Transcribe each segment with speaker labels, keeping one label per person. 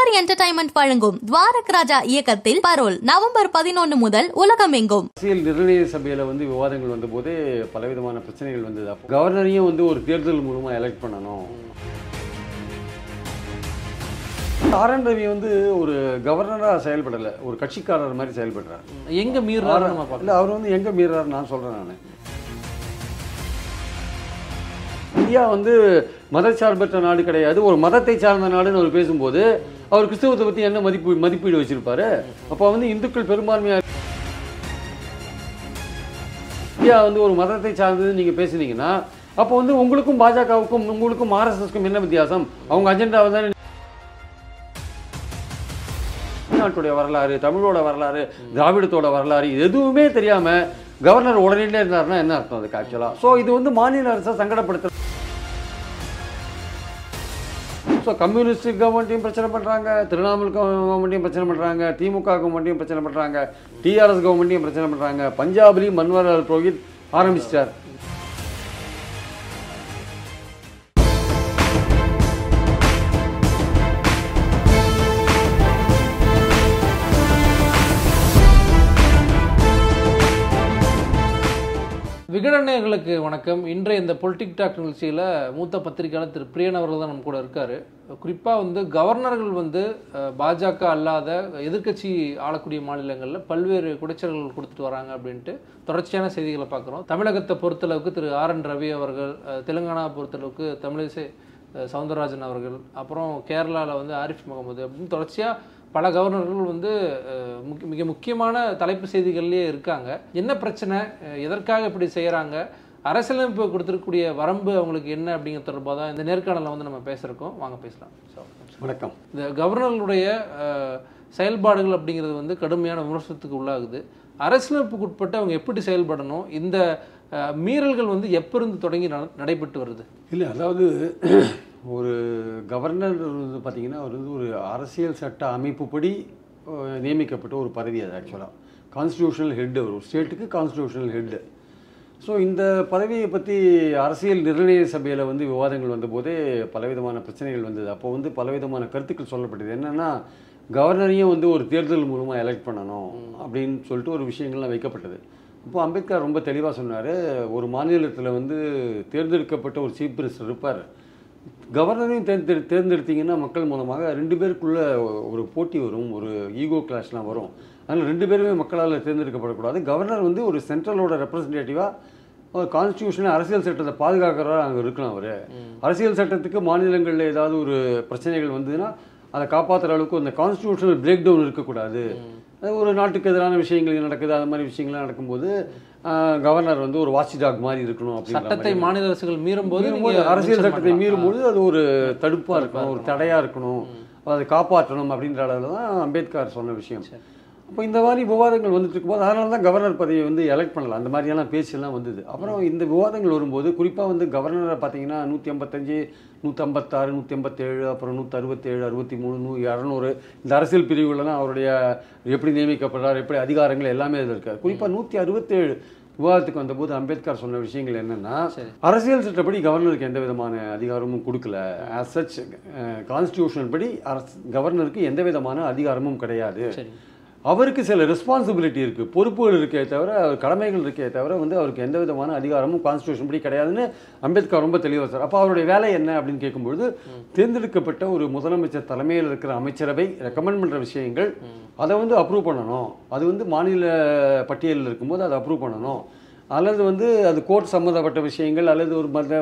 Speaker 1: Super entertainment வழங்கும் துவாரக் ராஜா இயக்கத்தில் parole November பதினொன்று முதல் உலகமெங்கும்.
Speaker 2: அரசியல் நிர்ணய சபையில் வந்து விவாதங்கள் வந்தபோது பலவிதமான பிரச்சனைகள் வந்தது. அப்போ கவர்னரையும் வந்து ஒரு தேர்தல் மூலமாக எலெக்ட் பண்ணணும். ஆர் என் ரவி வந்து ஒரு கவர்னராக செயல்படலை. ஒரு கட்சிக்காரர் மாதிரி செயல்படுறார்.
Speaker 3: எங்க மீறாரு
Speaker 2: இல்லை அவர் வந்து எங்கே மீறாரு நான் சொல்கிறேன் நான். இந்தியா வந்து மதச்சார்பற்ற நாடு கிடையாது. ஒரு மதத்தை சார்ந்த நாடுன்னு அவர் பேசும்போது அவர் கிறிஸ்தவத்தை பற்றி என்ன மதிப்பு மதிப்பீடு வச்சிருப்பாரு? அப்போ வந்து இந்துக்கள் பெரும்பான்மையாக இந்தியா வந்து ஒரு மதத்தை சார்ந்தது நீங்கள் பேசுனீங்கன்னா அப்போ வந்து உங்களுக்கும் பாஜகவுக்கும் உங்களுக்கும் ஆர்எஸ்எஸ்க்கும் என்ன வித்தியாசம்? அவங்க அஜெண்டா வந்து தமிழ்நாட்டுடைய வரலாறு தமிழோட வரலாறு திராவிடத்தோட வரலாறு இது எதுவுமே தெரியாமல் கவர்னர் உடனே இருந்தாருன்னா என்ன அர்த்தம் அதுக்கு ஆக்சுவலாக ஸோ இது வந்து மாநில அரசை சங்கடப்படுத்த ஸோ கம்யூனிஸ்ட் கவர்மெண்ட்டையும் பிரச்சனை பண்ணுறாங்க திரிணாமுல் கவர்மெண்ட்டையும் பிரச்சனை பண்ணுறாங்க திமுக கவர்மெண்ட்டையும் பிரச்சனை பண்ணுறாங்க டிஆர்எஸ் கவர்மெண்ட்டையும் பிரச்சனை பண்ணுறாங்க பஞ்சாப்லேயும் மன்வர்லால் புரோஹித் ஆரம்பிச்சிட்டார்.
Speaker 3: விகடனைகளுக்கு வணக்கம். இன்றைய இந்த பொலிட்டிக் டாக் நிகழ்ச்சியில் மூத்த பத்திரிகையாளர் திரு பிரியன் அவர்கள் தான் நம்ம கூட இருக்காரு. குறிப்பாக வந்து கவர்னர்கள் வந்து பாஜக அல்லாத எதிர்க்கட்சி ஆளக்கூடிய மாநிலங்களில் பல்வேறு குடைச்சல்கள் கொடுத்துட்டு வராங்க அப்படின்ட்டு தொடர்ச்சியான செய்திகளை பார்க்குறோம். தமிழகத்தை பொறுத்தளவுக்கு திரு ஆர் என் ரவி அவர்கள் தெலுங்கானா பொறுத்தளவுக்கு தமிழிசை சவுந்தரராஜன் அவர்கள் அப்புறம் கேரளாவில் வந்து ஆரிஃப் முகமது அப்படின்னு தொடர்ச்சியாக பல கவர்னர்கள் வந்து மிக முக்கியமான தலைப்பு செய்திகள்லேயே இருக்காங்க. என்ன பிரச்சனை? எதற்காக இப்படி செய்கிறாங்க அரசியலமைப்பு கொடுத்துருக்கக்கூடிய வரம்பு அவங்களுக்கு என்ன அப்படிங்கிற தொடர்பாக தான் இந்த நேர்காணலில் வந்து நம்ம பேசுகிறோம் வாங்க பேசலாம். So,
Speaker 2: வணக்கம்.
Speaker 3: இந்த கவர்னர்களுடைய செயல்பாடுகள் அப்படிங்கிறது வந்து கடுமையான விமர்சனத்துக்கு உள்ளாகுது. அரசியலமைப்புக்கு உட்பட்டு அவங்க எப்படி செயல்படணும்? இந்த மீறல்கள் வந்து எப்போ இருந்து தொடங்கி நட- நடைபெற்று வருது?
Speaker 2: இல்லை அதாவது ஒரு கவர்னர் வந்து பார்த்தீங்கன்னா அவர் வந்து ஒரு அரசியல் சட்ட அமைப்புப்படி நியமிக்கப்பட்ட ஒரு பதவி அது ஆக்சுவலாக கான்ஸ்டியூஷனல் ஹெட் ஒரு ஸ்டேட்டுக்கு கான்ஸ்டியூஷனல் ஹெட்டு ஸோ இந்த பதவியை பற்றி அரசியல் நிர்ணய சபையில் வந்து விவாதங்கள் வந்தபோதே பலவிதமான பிரச்சனைகள் வந்தது. அப்போ வந்து பலவிதமான கருத்துக்கள் சொல்லப்பட்டது. என்னென்னா கவர்னரையும் வந்து ஒரு தேர்தல் மூலமாக எலெக்ட் பண்ணணும் அப்படின்னு சொல்லிட்டு ஒரு விஷயங்கள்லாம் வைக்கப்பட்டது. இப்போ அம்பேத்கர் ரொம்ப தெளிவாக சொன்னார் ஒரு மாநிலத்தில் வந்து தேர்ந்தெடுக்கப்பட்ட ஒரு சீஃப் மினிஸ்டர் இருப்பார். கவர்னரையும் தேர்ந்தெடு தேர்ந்தெடுத்தீங்கன்னா மக்கள் மூலமாக ரெண்டு பேருக்குள்ள ஒரு போட்டி வரும் ஒரு ஈகோ கிளாஷ்லாம் வரும். அதனால் ரெண்டு பேருமே மக்களால் தேர்ந்தெடுக்கப்படக்கூடாது. கவர்னர் வந்து ஒரு சென்ட்ரலோட ரெப்ரசன்டேட்டிவாக கான்ஸ்டியூஷன் அரசியல் சட்டத்தை பாதுகாக்கிறவராக அங்கே இருக்கலாம் அவர். அரசியல் சட்டத்துக்கு மாநிலங்களில் ஏதாவது ஒரு பிரச்சனைகள் வந்ததுன்னா அதை காப்பாற்றுற அளவுக்கு அந்த கான்ஸ்டியூஷனல் பிரேக் டவுன் இருக்கக்கூடாது ஒரு நாட்டுக்கு எதிரான விஷயங்கள் நடக்குது அது மாதிரி விஷயங்கள்லாம் நடக்கும்போது கவர்னர் வந்து ஒரு வாட்ச் டாக் மாதிரி இருக்கணும்
Speaker 3: சட்டத்தை. மாநில அரசுகள் மீறும்போது
Speaker 2: மீறும்போது
Speaker 3: நீங்க
Speaker 2: அரசியல் சட்டத்தை
Speaker 3: பண்ணலாம்.
Speaker 2: மீறும்போது அது ஒரு தடுப்பா இருக்கணும் ஒரு தடையா இருக்கணும். அதை காப்பாற்றணும் அப்படின்ற அளவில் தான் அம்பேத்கர் சொன்ன விஷயம். அப்போ இந்த மாதிரி விவாதங்கள் வந்துட்டு இருக்கும்போது அதனால தான் கவர்னர் பதவியை வந்து எலெக்ட் பண்ணலாம் அந்த மாதிரியெல்லாம் பேச்செல்லாம் வந்தது. அப்புறம் இந்த விவாதங்கள் வரும்போது குறிப்பாக வந்து கவர்னரை பார்த்தீங்கன்னா நூற்றி ஐம்பத்தஞ்சு நூற்றம்பத்தாறு நூற்றி ஐம்பத்தேழு அப்புறம் நூற்றி அறுபத்தேழு அறுபத்தி மூணு நூ இரநூறு இந்த அரசியல் பிரிவுகளெல்லாம் அவருடைய எப்படி நியமிக்கப்படுறார் எப்படி அதிகாரங்கள் எல்லாமே இதில் இருக்கார் குறிப்பாக நூற்றி அறுபத்தேழு விவாதத்துக்கு வந்தபோது அம்பேத்கர் சொன்ன விஷயங்கள் என்னன்னா அரசியல் சட்டப்படி கவர்னருக்கு எந்த விதமான அதிகாரமும் கொடுக்கல. ஆஸ் சச் கான்ஸ்டியூஷன் படி அரசு கவர்னருக்கு எந்த விதமான அதிகாரமும் கிடையாது. அவருக்கு சில ரெஸ்பான்சிபிலிட்டி இருக்கு. பொறுப்புகள் இருக்கே தவிர அவர் கடமைகள் இருக்கே தவிர வந்து அவருக்கு எந்த விதமான அதிகாரமும் கான்ஸ்டியூஷன் படி கிடையாதுன்னு அம்பேத்கர் ரொம்ப தெளிவாக சார் அப்போ அவருடைய வேலை என்ன அப்படின்னு கேட்கும்பொழுது தேர்ந்தெடுக்கப்பட்ட ஒரு முதலமைச்சர் தலைமையில் இருக்கிற அமைச்சரவை ரெக்கமெண்ட் பண்ணுற விஷயங்கள் அதை வந்து அப்ரூவ் பண்ணணும். அது வந்து மாநில பட்டியலில் இருக்கும்போது அதை அப்ரூவ் பண்ணணும். அல்லது வந்து அது கோர்ட் சம்மந்தப்பட்ட விஷயங்கள் அல்லது ஒரு மத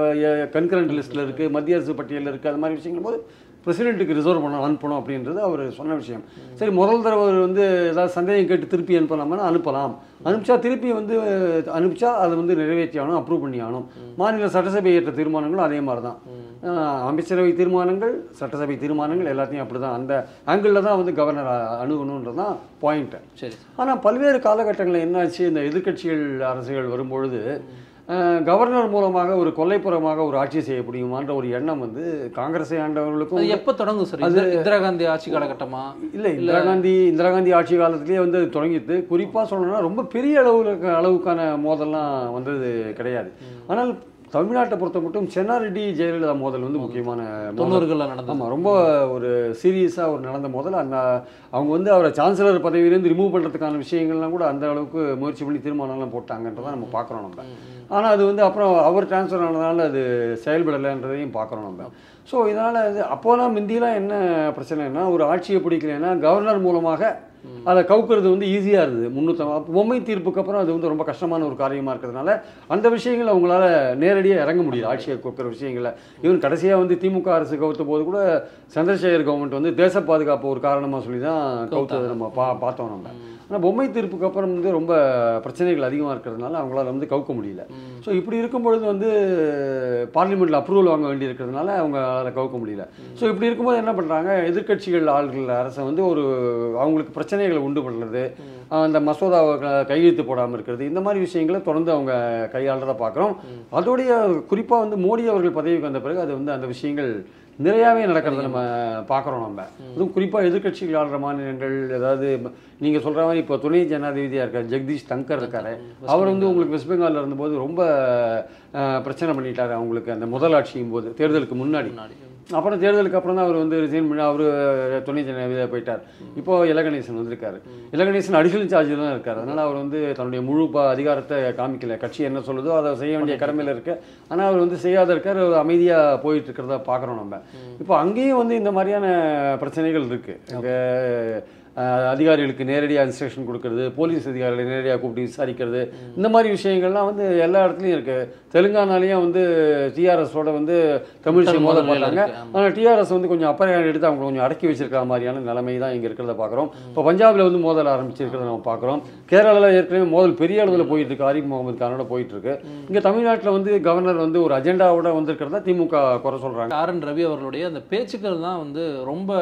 Speaker 2: கன்கரண்ட் லிஸ்ட்டில் இருக்குது மத்திய அரசு பட்டியலில் இருக்குது அது மாதிரி விஷயங்கள் போது பிரசிடென்ட்டுக்கு ரிசர்வ் பண்ண அனுப்பணும் அப்படின்றது அவர் சொன்ன விஷயம். சரி முதல் தடவை வந்து ஏதாவது சந்தேகம் கேட்டு திருப்பி அனுப்பலாமான்னு அனுப்பலாம். அனுப்பிச்சா திருப்பி வந்து அனுப்பிச்சா அதை வந்து நிறைவேற்றி ஆகணும் அப்ரூவ் பண்ணி ஆகணும். மாநில சட்டசபை ஏற்ற தீர்மானங்களும் அதே மாதிரி தான் அமைச்சரவை தீர்மானங்கள் சட்டசபை தீர்மானங்கள் எல்லாத்தையும் அப்படி தான் அந்த ஆங்கிளில் தான் வந்து கவர்னர் அணுகணுன்றது தான் பாயிண்ட்டு
Speaker 3: சரி.
Speaker 2: ஆனால் பல்வேறு காலகட்டங்களில் என்னாச்சு? இந்த எதிர்க்கட்சிகள் அரசுகள் வரும்பொழுது கவர்னர் மூலமாக ஒரு கொல்லைப்புறமாக ஒரு ஆட்சி செய்ய முடியுமான்ற ஒரு எண்ணம் வந்து காங்கிரஸை ஆண்டவர்களுக்கும்
Speaker 3: அது எப்போ தொடங்கும் சார் இந்திரா- இந்திரா காந்தி ஆட்சி காலகட்டமா?
Speaker 2: இல்லை இந்திரா காந்தி இந்திரா காந்தி ஆட்சி காலத்திலேயே வந்து அது தொடங்கிட்டு குறிப்பாக சொல்லணும்னா ரொம்ப பெரிய அளவில் அளவுக்கான மோதல்லாம் வந்தது கிடையாது. ஆனால் தமிழ்நாட்டை பொறுத்த மட்டும் சென்னாரெட்டி ஜெயலலிதா மோதல் வந்து முக்கியமான மோதல்.
Speaker 3: தொண்ணூறுகளில் நடந்தது.
Speaker 2: ஆமாம் ரொம்ப ஒரு சீரியஸாக ஒரு நடந்த முதல்ல அந்த அவங்க வந்து அவரை சான்சலர் பதவியிலேருந்து ரிமூவ் பண்ணுறதுக்கான விஷயங்கள்லாம் கூட அந்த அளவுக்கு முயற்சி பண்ணி தீர்மானம்லாம் போட்டாங்கன்றதை நம்ம பார்க்குறோம் நம்ம. ஆனால் அது வந்து அப்புறம் அவர் ட்ரான்ஸ்ஃபர் ஆனதுனால அது செயல்படலைன்றதையும் பார்க்குறோம் நம்ம. ஸோ இதனால் இது அப்போலாம் முந்தியெலாம் என்ன பிரச்சனைனா ஒரு ஆட்சியை பிடிக்கலன்னா கவர்னர் மூலமாக அதை கவுக்கிறது வந்து ஈஸியாக இருந்தது. முந்நூற்றி பொம்மை தீர்ப்புக்கு அப்புறம் அது வந்து ரொம்ப கஷ்டமான ஒரு காரியமாக இருக்கிறதுனால அந்த விஷயங்கள் அவங்களால நேரடியாக இறங்க முடியல. ஆட்சியை கொடுக்குற விஷயங்களில் ஈவன் கடைசியாக வந்து திமுக அரசு கவுத்த போது கூட சந்திரசேகர் கவர்மெண்ட் வந்து தேச பாதுகாப்பு ஒரு காரணமாக சொல்லி தான் கவுத்ததை நம்ம பா பார்த்தோம் நம்ம. ஆனால் பொம்மை தீர்ப்புக்கு அப்புறம் வந்து ரொம்ப பிரச்சனைகள் அதிகமாக இருக்கிறதுனால அவங்களால வந்து கவுக்க முடியல. ஸோ இப்படி இருக்கும் பொழுது வந்து பார்லிமெண்ட்டில் அப்ரூவல் வாங்க வேண்டி இருக்கிறதுனால அவங்க அதை கவுக்க முடியல. ஸோ இப்படி இருக்கும்போது என்ன பண்ணுறாங்க எதிர்க்கட்சிகள் ஆள்கள் அரசை வந்து ஒரு அவங்களுக்கு பிரச்சனைகளை உண்டு பண்ணுறது அந்த மசோதாவை கையெழுத்து போடாமல் இருக்கிறது இந்த மாதிரி விஷயங்களை தொடர்ந்து அவங்க கையாளுறதை பார்க்குறோம். அதோடைய குறிப்பாக வந்து மோடி அவர்கள் பதவிக்கு வந்த பிறகு அது வந்து அந்த விஷயங்கள் நிறையாவே நடக்கிறத நம்ம பார்க்குறோம் நம்ம. அதுவும் குறிப்பாக எதிர்க்கட்சிகள் ஆளுற மாநிலங்கள் ஏதாவது நீங்கள் சொல்கிற மாதிரி இப்போ துணை ஜனாதிபதியாக இருக்கார் ஜெகதீஷ் தங்கர் இருக்காரு. அவர் வந்து உங்களுக்கு வெஸ்ட் பெங்காலில் இருந்தபோது ரொம்ப பிரச்சனை பண்ணிட்டாரு அவங்களுக்கு அந்த முதலாட்சியும் போது தேர்தலுக்கு முன்னாடி. அப்புறம் தேர்தலுக்கு அப்புறம் தான் அவர் வந்து ரிசைன் பண்ணி அவர் துணை ஜனாதிபதியாக போயிட்டார். இப்போ இலகணேசன் வந்திருக்காரு. இலகணேசன் அடிஷனல் சார்ஜில் தான் இருக்கார். அதனால் அவர் வந்து தன்னுடைய முழு ப அதிகாரத்தை காமிக்கல. கட்சி என்ன சொல்லுதோ அதை செய்ய வேண்டிய கடமையில் இருக்கு. ஆனால் அவர் வந்து செய்யாத இருக்கார் அமைதியாக போயிட்டு இருக்கிறத பார்க்குறோம் நம்ம. இப்போ அங்கேயும் வந்து இந்த மாதிரியான பிரச்சனைகள் இருக்கு. இங்கே அதிகாரிகளுக்கு நேரடியாக இன்ஸ்ட்ரக்ஷன் கொடுக்கறது போலீஸ் அதிகாரிகளை நேரடியாக கூப்பிட்டு விசாரிக்கிறது. இந்த மாதிரி விஷயங்கள்லாம் வந்து எல்லா இடத்துலையும் இருக்கு. தெலுங்கானாலையும் வந்து டிஆர்எஸோட வந்து தமிழிசை மோத
Speaker 3: ஆமா.
Speaker 2: ஆனால் டிஆர்எஸ் வந்து கொஞ்சம் அப்பறையான எடுத்து அவங்க கொஞ்சம் அடக்கி வச்சிருக்கிற மாதிரியான நிலைமை தான் இங்கே இருக்கிறத பார்க்குறோம் இப்போ பஞ்சாபில் வந்து மோதல் ஆரம்பிச்சிருக்கிறத நம்ம பார்க்குறோம் கேரளாவில் ஏற்கனவே மோதல் பெரிய அளவில் போயிட்டு இருக்கு. ஆரிஃப் முகமது கானோட போயிட்டு இருக்கு இங்கே தமிழ்நாட்டில் வந்து கவர்னர் வந்து ஒரு அஜெண்டாவோட வந்திருக்கிறதா திமுக குறை சொல்றாங்க.
Speaker 3: ஆர் என் ரவி அவர்களுடைய அந்த பேச்சுக்கள் தான் வந்து ரொம்ப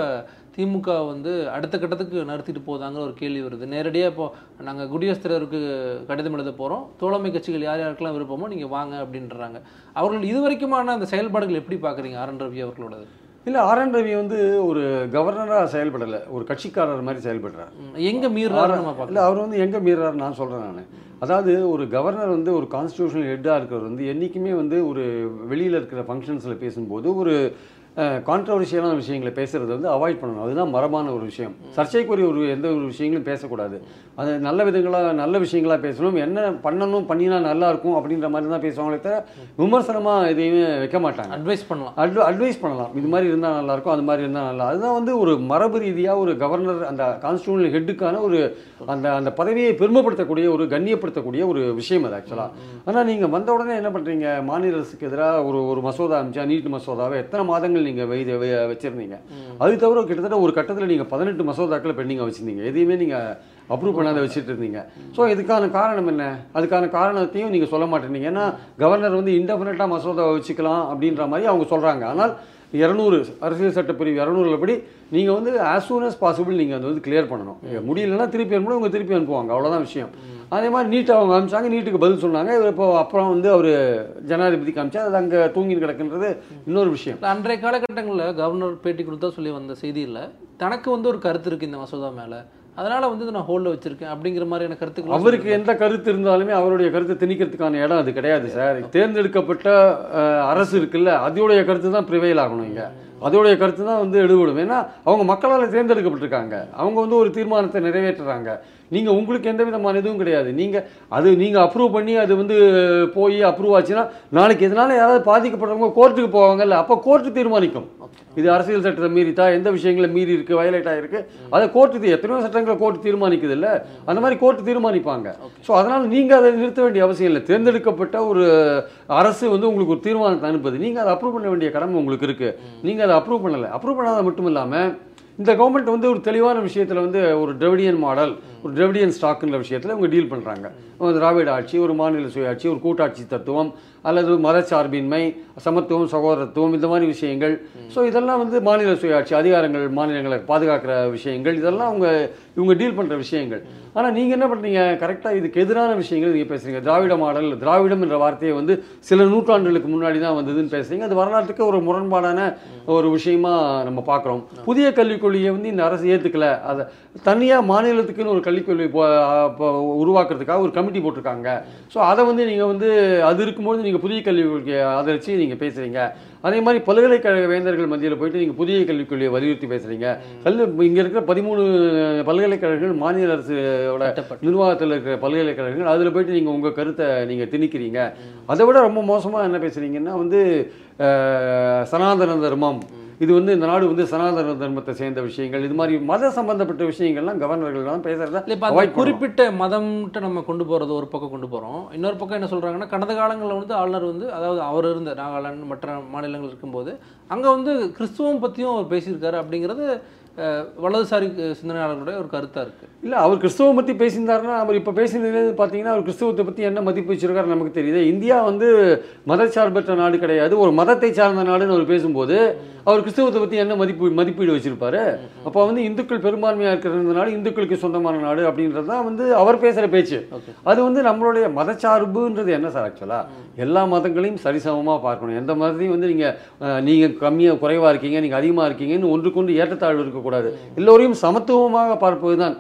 Speaker 3: திமுக வந்து அடுத்த கட்டத்துக்கு நடத்திட்டு போதாங்கிற ஒரு கேள்வி வருது. நேரடியாக இப்போ நாங்கள் குடியரசுத்தலைவருக்கு கடிதம் எழுத போகிறோம் தோழமை கட்சிகள் யார் யாருக்கெல்லாம் விருப்பமோ நீங்கள் வாங்க அப்படின்றாங்க. அவர்கள் இதுவரைக்குமான அந்த செயல்பாடுகள் எப்படி பார்க்குறீங்க? ஆர் என் ரவி அவர்களோடது.
Speaker 2: இல்லை ஆர் என் ரவி வந்து ஒரு கவர்னராக செயல்படலை. ஒரு கட்சிக்காரர் மாதிரி செயல்படுறார்.
Speaker 3: எங்க மீறாரு
Speaker 2: இல்லை அவர் வந்து எங்கே மீறாரு நான் சொல்கிறேன் நான். அதாவது ஒரு கவர்னர் வந்து ஒரு கான்ஸ்டியூஷனல் ஹெட்டாக இருக்கிறவர் வந்து என்றைக்குமே வந்து ஒரு வெளியில் இருக்கிற ஃபங்க்ஷன்ஸில் பேசும்போது ஒரு கான்ட்ரவர்ஷியலான விஷயங்களை பேசுறது வந்து அவாய்ட் பண்ணணும். அதுதான் மரபான ஒரு விஷயம். சர்ச்சைக்குரிய ஒரு எந்த ஒரு விஷயங்களும் பேசக்கூடாது. அது நல்ல விதங்களாக நல்ல விஷயங்களா பேசணும். என்ன பண்ணணும் பண்ணினா நல்லா இருக்கும் அப்படின்ற மாதிரி தான் பேசுவாங்களே தவிர விமர்சனமாக எதையுமே வைக்க மாட்டாங்க.
Speaker 3: அட்வைஸ் பண்ணலாம்.
Speaker 2: அட்வ அட்வைஸ் பண்ணலாம். இது மாதிரி இருந்தால் நல்லா இருக்கும் அது மாதிரி இருந்தால் நல்லா. அதுதான் வந்து ஒரு மரபு ரீதியாக ஒரு கவர்னர் அந்த கான்ஸ்டியூஷனல் ஹெட்டுக்கான ஒரு அந்த அந்த பதவியை பெருமைப்படுத்தக்கூடிய ஒரு கண்ணியப்படுத்தக்கூடிய ஒரு விஷயம் அது ஆக்சுவலாக ஆனால் நீங்கள் வந்த உடனே என்ன பண்ணுறீங்க மாநில அரசுக்கு எதிராக ஒரு ஒரு மசோதா அமிச்சா நீட் மசோதாவை எத்தனை மாதங்கள் நீங்கள் வை வை- வச்சிருந்தீங்க. அது தவிர கிட்டத்தட்ட ஒரு கட்டத்தில் நீங்கள் பதினெட்டு மசோதாக்களை பெண்டிங்காக வச்சிருந்தீங்க. எதையுமே நீங்கள் அப்ரூவ் பண்ணாத வச்சுட்டு இருந்தீங்க. ஸோ இதுக்கான காரணம் என்ன? அதுக்கான காரணத்தையும் நீங்கள் சொல்ல மாட்டேங்க ஏன்னா கவர்னர் வந்து இன்டெஃபினட்டாக மசோதாவை வச்சுக்கலாம் அப்படின்ற மாதிரி அவங்க சொல்கிறாங்க ஆனால் இரநூறு அரசியல் சட்டப்பிரிவு இரநூறுல படி நீங்கள் வந்து ஆஸ் சூன் as பாசிபிள் நீங்கள் அதை வந்து கிளியர் பண்ணணும். முடியலன்னா திருப்பி அனுப்பணும் அவங்க திருப்பி அனுப்புவாங்க. அவ்வளோதான் விஷயம். அதே மாதிரி நீட் அவங்க அனுப்பிச்சாங்க நீட்டுக்கு பதில் சொன்னாங்க. இவர் இப்போ அப்புறம் வந்து அவர் ஜனாதிபதிக்கு அனுப்பிச்சா அது அங்கே தூங்கி கிடக்குன்றது இன்னொரு விஷயம்.
Speaker 3: அன்றைய காலகட்டங்களில் கவர்னர் பேட்டி கொடுத்தா சொல்லி வந்த செய்தியில் தனக்கு வந்து ஒரு கருத்து இருக்கு இந்த மசோதா மேல. அதனால வந்து நான் ஹோல்ல வச்சிருக்கேன் அப்படிங்கிற மாதிரியான கருத்துக்கள்
Speaker 2: அவருக்கு எந்த கருத்து இருந்தாலுமே அவருடைய கருத்தை திணிக்கிறதுக்கான இடம் அது கிடையாது சார். தேர்ந்தெடுக்கப்பட்ட அரசு இருக்குல்ல அதோடைய கருத்து தான் ப்ரிவைல் ஆகணும் இங்க. அதோடைய கருத்து தான் வந்து எடுபடும். ஏன்னா அவங்க மக்களால் தேர்ந்தெடுக்கப்பட்டிருக்காங்க. அவங்க வந்து ஒரு தீர்மானத்தை நிறைவேற்றுறாங்க. நீங்க உங்களுக்கு எந்த விதமான இதுவும் கிடையாது. நீங்க அது நீங்க அப்ரூவ் பண்ணி அது வந்து போய் அப்ரூவ் ஆச்சுன்னா நாளைக்கு இதனால யாராவது பாதிக்கப்படுறவங்க கோர்ட்டுக்கு போவாங்கல்ல அப்போ கோர்ட்டு தீர்மானிக்கும். இது அரசியல் சட்டத்தை மீறித்தா எந்த விஷயங்களை மீறி இருக்கு வயலேட் ஆயிருக்கு அதை கோர்ட்டு எத்தனையோ சட்டங்களை கோர்ட்டு தீர்மானிக்குது இல்ல அந்த மாதிரி கோர்ட்டு தீர்மானிப்பாங்க. ஸோ அதனால நீங்க அதை நிறுத்த வேண்டிய அவசியம் இல்லை. தேர்ந்தெடுக்கப்பட்ட ஒரு அரசு வந்து உங்களுக்கு ஒரு தீர்மானத்தை அனுப்புது. நீங்க அதை அப்ரூவ் பண்ண வேண்டிய கடமை உங்களுக்கு இருக்கு. நீங்க அதை அப்ரூவ் பண்ணல. அப்ரூவ் பண்ணாத மட்டும் இல்லாம இந்த கவர்மெண்ட் வந்து ஒரு தெளிவான விஷயத்தில் வந்து ஒரு திராவிடியன் மாடல் ஒரு திராவிடியன் ஸ்டாக்குங்கிற விஷயத்தில் இவங்க டீல் பண்ணுறாங்க திராவிட ஆட்சி ஒரு மாநில சுயாட்சி ஒரு கூட்டாட்சி தத்துவம் அல்லது மதச்சார்பின்மை சமத்துவம் சகோதரத்துவம் இந்த மாதிரி விஷயங்கள். ஸோ இதெல்லாம் வந்து மாநில சுயாட்சி அதிகாரங்கள் மாநிலங்களை பாதுகாக்கிற விஷயங்கள். இதெல்லாம் அவங்க இவங்க டீல் பண்ற விஷயங்கள். ஆனா நீங்க என்ன பண்றீங்க? கரெக்டா இதுக்கு எதிரான விஷயங்கள் நீங்க பேசுறீங்க. திராவிட மாடல் திராவிடம் என்ற வார்த்தையை வந்து சில நூற்றாண்டுகளுக்கு முன்னாடி தான் வந்ததுன்னு பேசுறீங்க. அது வரலாற்றுக்கு ஒரு முரண்பாடான ஒரு விஷயமா நம்ம பார்க்குறோம். புதிய கல்விக் கொள்கையை வந்து இந்த அரசு ஏத்துக்கல. அதை தனியா மாநிலத்துக்குன்னு ஒரு கல்வி கல்விக்கொள்கை போ- இப்போ உருவாக்குறதுக்காக ஒரு கமிட்டி போட்டிருக்காங்க. ஸோ அதை வந்து நீங்கள் வந்து அது இருக்கும்போது நீங்கள் புதிய கல்விக் கொள்கையை ஆதரித்து நீங்கள் பேசுகிறீங்க அதே மாதிரி பல்கலைக்கழக வேந்தர்கள் மத்தியில் போயிட்டு நீங்கள் புதிய கல்விக் கொள்கையை வலியுறுத்தி பேசுகிறீங்க கல்வி இங்கே இருக்கிற பதிமூணு பல்கலைக்கழகங்கள் மாநில அரசோட நிர்வாகத்தில் இருக்கிற பல்கலைக்கழகங்கள் அதில் போயிட்டு நீங்கள் உங்கள் கருத்தை நீங்கள் திணிக்கிறீங்க. அதை விட ரொம்ப மோசமாக என்ன பேசுகிறீங்கன்னா வந்து சனாதன தர்மம். இது வந்து இந்த நாடு வந்து சனாதன தர்மத்தை சேர்ந்த விஷயங்கள் இது மாதிரி மத சம்பந்தப்பட்ட விஷயங்கள்லாம் கவர்னர்கள் தான் பேசுறத
Speaker 3: இப்போ. குறிப்பிட்ட மதம்ட்டு நம்ம கொண்டு போகிறது ஒரு பக்கம் கொண்டு போகிறோம் இன்னொரு பக்கம் என்ன சொல்கிறாங்கன்னா கடந்த காலங்களில் வந்து ஆளுநர் வந்து அதாவது அவர் இருந்த நாகாலாந்து மற்ற மாநிலங்கள் இருக்கும்போது அங்கே வந்து கிறிஸ்துவம் பற்றியும் அவர் பேசியிருக்காரு அப்படிங்கிறது வலதுசாரி சிந்தனையாளர்களுடைய ஒரு கருத்தாக இருக்குது
Speaker 2: இல்லை அவர் கிறிஸ்தவம் பற்றி பேசியிருந்தாருன்னா அவர் இப்போ பேசினதுல பார்த்தீங்கன்னா அவர் கிறிஸ்தவத்தை பற்றி என்ன மதிப்பு வச்சிருக்காரு நமக்கு தெரியுது. இந்தியா வந்து மதச்சார்பற்ற நாடு கிடையாது. ஒரு மதத்தை சார்ந்த நாடுன்னு அவர் பேசும்போது அவர் கிறிஸ்தவத்தை பற்றி என்ன மதிப்பு மதிப்பீடு வச்சிருப்பாரு? அப்போ வந்து இந்துக்கள் பெரும்பான்மையாக இருக்கிறதுனால இந்துக்களுக்கு சொந்தமான நாடு அப்படின்றது தான் வந்து அவர் பேசுகிற பேச்சு. அது வந்து நம்மளுடைய மதச்சார்புன்றது என்ன சார் ஆக்சுவலாக எல்லா மதங்களையும் சரிசமமாக பார்க்கணும். எந்த மதத்தையும் வந்து நீங்கள் நீங்கள் கம்மியாக குறைவாக இருக்கீங்க நீங்கள் அதிகமாக இருக்கீங்கன்னு ஒன்றுக்கொண்டு ஏற்றத்தாழ்வு இருக்கக்கூடாது எல்லோரையும் சமத்துவமாக பார்ப்பது தான்